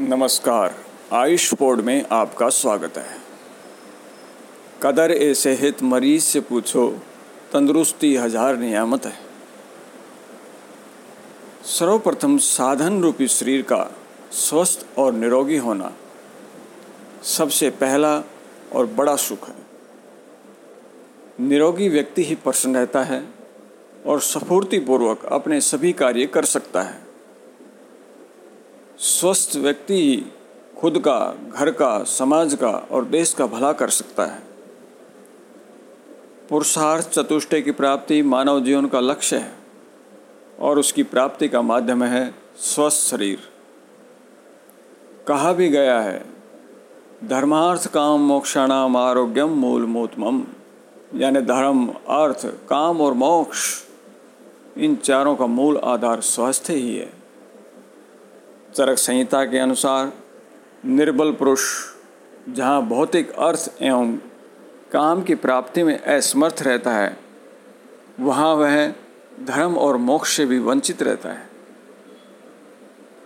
नमस्कार। आयुष पोर्ड में आपका स्वागत है। कदर ऐसे हित मरीज़ से पूछो, तंदुरुस्ती हज़ार नियामत है। सर्वप्रथम साधन रूपी शरीर का स्वस्थ और निरोगी होना सबसे पहला और बड़ा सुख है। निरोगी व्यक्ति ही प्रसन्न रहता है और सफूर्तिपूर्वक अपने सभी कार्य कर सकता है। स्वस्थ व्यक्ति ही खुद का, घर का, समाज का और देश का भला कर सकता है। पुरुषार्थ चतुष्टय की प्राप्ति मानव जीवन का लक्ष्य है और उसकी प्राप्ति का माध्यम है स्वस्थ शरीर। कहा भी गया है, धर्मार्थ काम मोक्षाणाम आरोग्यम मूल मोतमम, यानी धर्म, अर्थ, काम और मोक्ष, इन चारों का मूल आधार स्वास्थ्य ही है। चरक संहिता के अनुसार निर्बल पुरुष, जहाँ भौतिक अर्थ एवं काम की प्राप्ति में असमर्थ रहता है, वहाँ वह धर्म और मोक्ष से भी वंचित रहता है।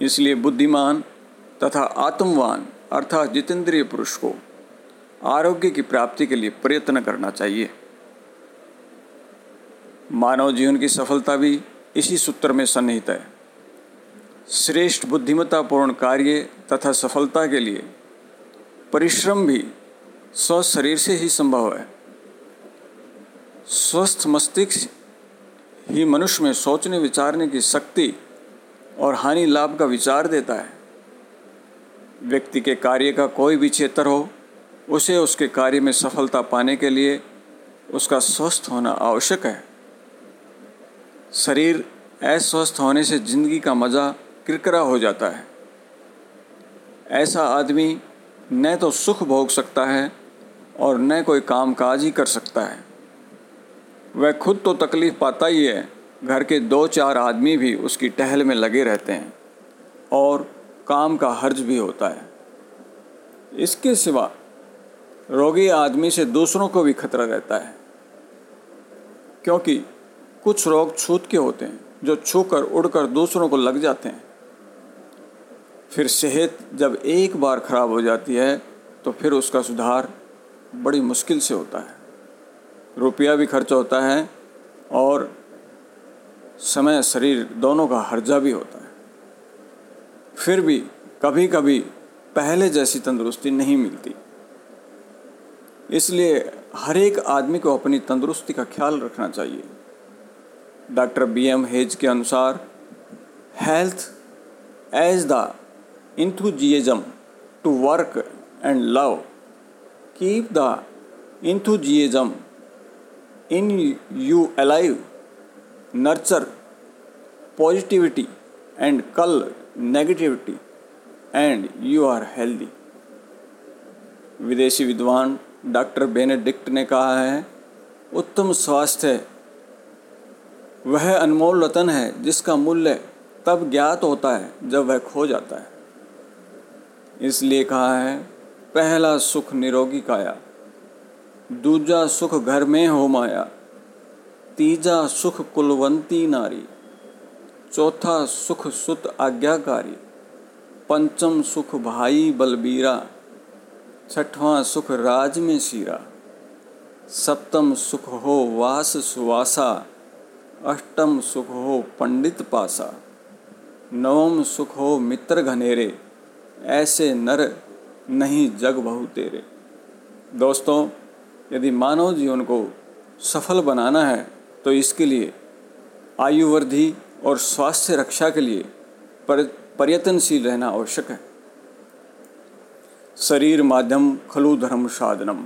इसलिए बुद्धिमान तथा आत्मवान, अर्थात जितेंद्रिय पुरुष को आरोग्य की प्राप्ति के लिए प्रयत्न करना चाहिए। मानव जीवन की सफलता भी इसी सूत्र में सन्निहित है। श्रेष्ठ बुद्धिमत्तापूर्ण कार्य तथा सफलता के लिए परिश्रम भी स्वस्थ शरीर से ही संभव है। स्वस्थ मस्तिष्क ही मनुष्य में सोचने, विचारने की शक्ति और हानि, लाभ का विचार देता है। व्यक्ति के कार्य का कोई भी क्षेत्र हो, उसे उसके कार्य में सफलता पाने के लिए उसका स्वस्थ होना आवश्यक है। शरीर अस्वस्थ होने से ज़िंदगी का मज़ा किरकिरा हो जाता है। ऐसा आदमी न तो सुख भोग सकता है और न कोई काम काज ही कर सकता है। वह खुद तो तकलीफ़ पाता ही है, घर के दो चार आदमी भी उसकी टहल में लगे रहते हैं और काम का हर्ज भी होता है। इसके सिवा रोगी आदमी से दूसरों को भी खतरा रहता है, क्योंकि कुछ रोग छूत के होते हैं, जो छूकर उड़कर दूसरों को लग जाते हैं। फिर सेहत जब एक बार ख़राब हो जाती है तो फिर उसका सुधार बड़ी मुश्किल से होता है। रुपया भी खर्च होता है और समय, शरीर दोनों का हर्जा भी होता है। फिर भी कभी कभी पहले जैसी तंदुरुस्ती नहीं मिलती। इसलिए हर एक आदमी को अपनी तंदुरुस्ती का ख्याल रखना चाहिए। डॉक्टर बी एम हेज के अनुसार, health as the enthusiasm to work and love. Keep the enthusiasm in you alive. Nurture positivity and cull negativity and you are healthy. विदेशी विद्वान डॉक्टर बेनेडिक्ट ने कहा है उत्तम स्वास्थ्य वह अनमोल रतन है जिसका मूल्य तब ज्ञात होता है जब वह खो जाता है इसलिए कहा है, पहला सुख निरोगी काया, दूजा सुख घर में हो माया, तीजा सुख कुलवंती नारी, चौथा सुख सुत आज्ञाकारी, पंचम सुख भाई बलबीरा, छठवां सुख राज में सीरा, सप्तम सुख हो वास सुवासा, अष्टम सुख हो पंडित पासा, नवम सुख हो मित्र घनेरे ऐसे नर नहीं जग बहु तेरे। दोस्तों, यदि मानव जीवन को सफल बनाना है तो इसके लिए आयु वृद्धि और स्वास्थ्य रक्षा के लिए प्रयत्नशील रहना आवश्यक है। शरीर माध्यम खलु धर्म साधनम।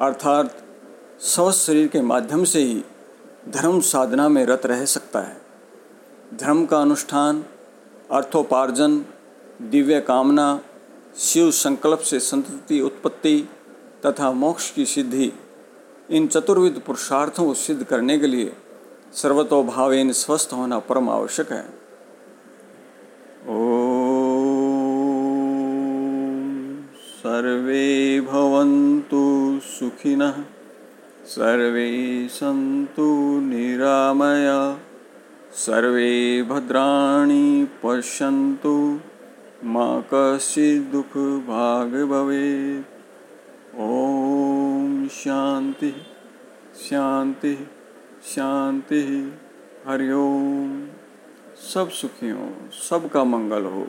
अर्थात, स्वस्थ शरीर के माध्यम से ही धर्म साधना में रत रह सकता है। धर्म का अनुष्ठान, अर्थोपार्जन दिव्य कामना, शिव संकल्प से संतति, उत्पत्ति तथा मोक्ष की सिद्धि, इन चतुर्विध पुरुषार्थों को सिद्ध करने के लिए सर्वतोभावेन स्वस्थ होना परम आवश्यक है। ओ सर्वे भवन्तु सुखिनः, सर्वे सन्तु निरामया, सर्वे भद्राणि पश्यन्तु। माँ कश्चित् दुख भाग भवे ओम शांति शांति शांति हरिओम सब सुखी हो, सबका मंगल हो।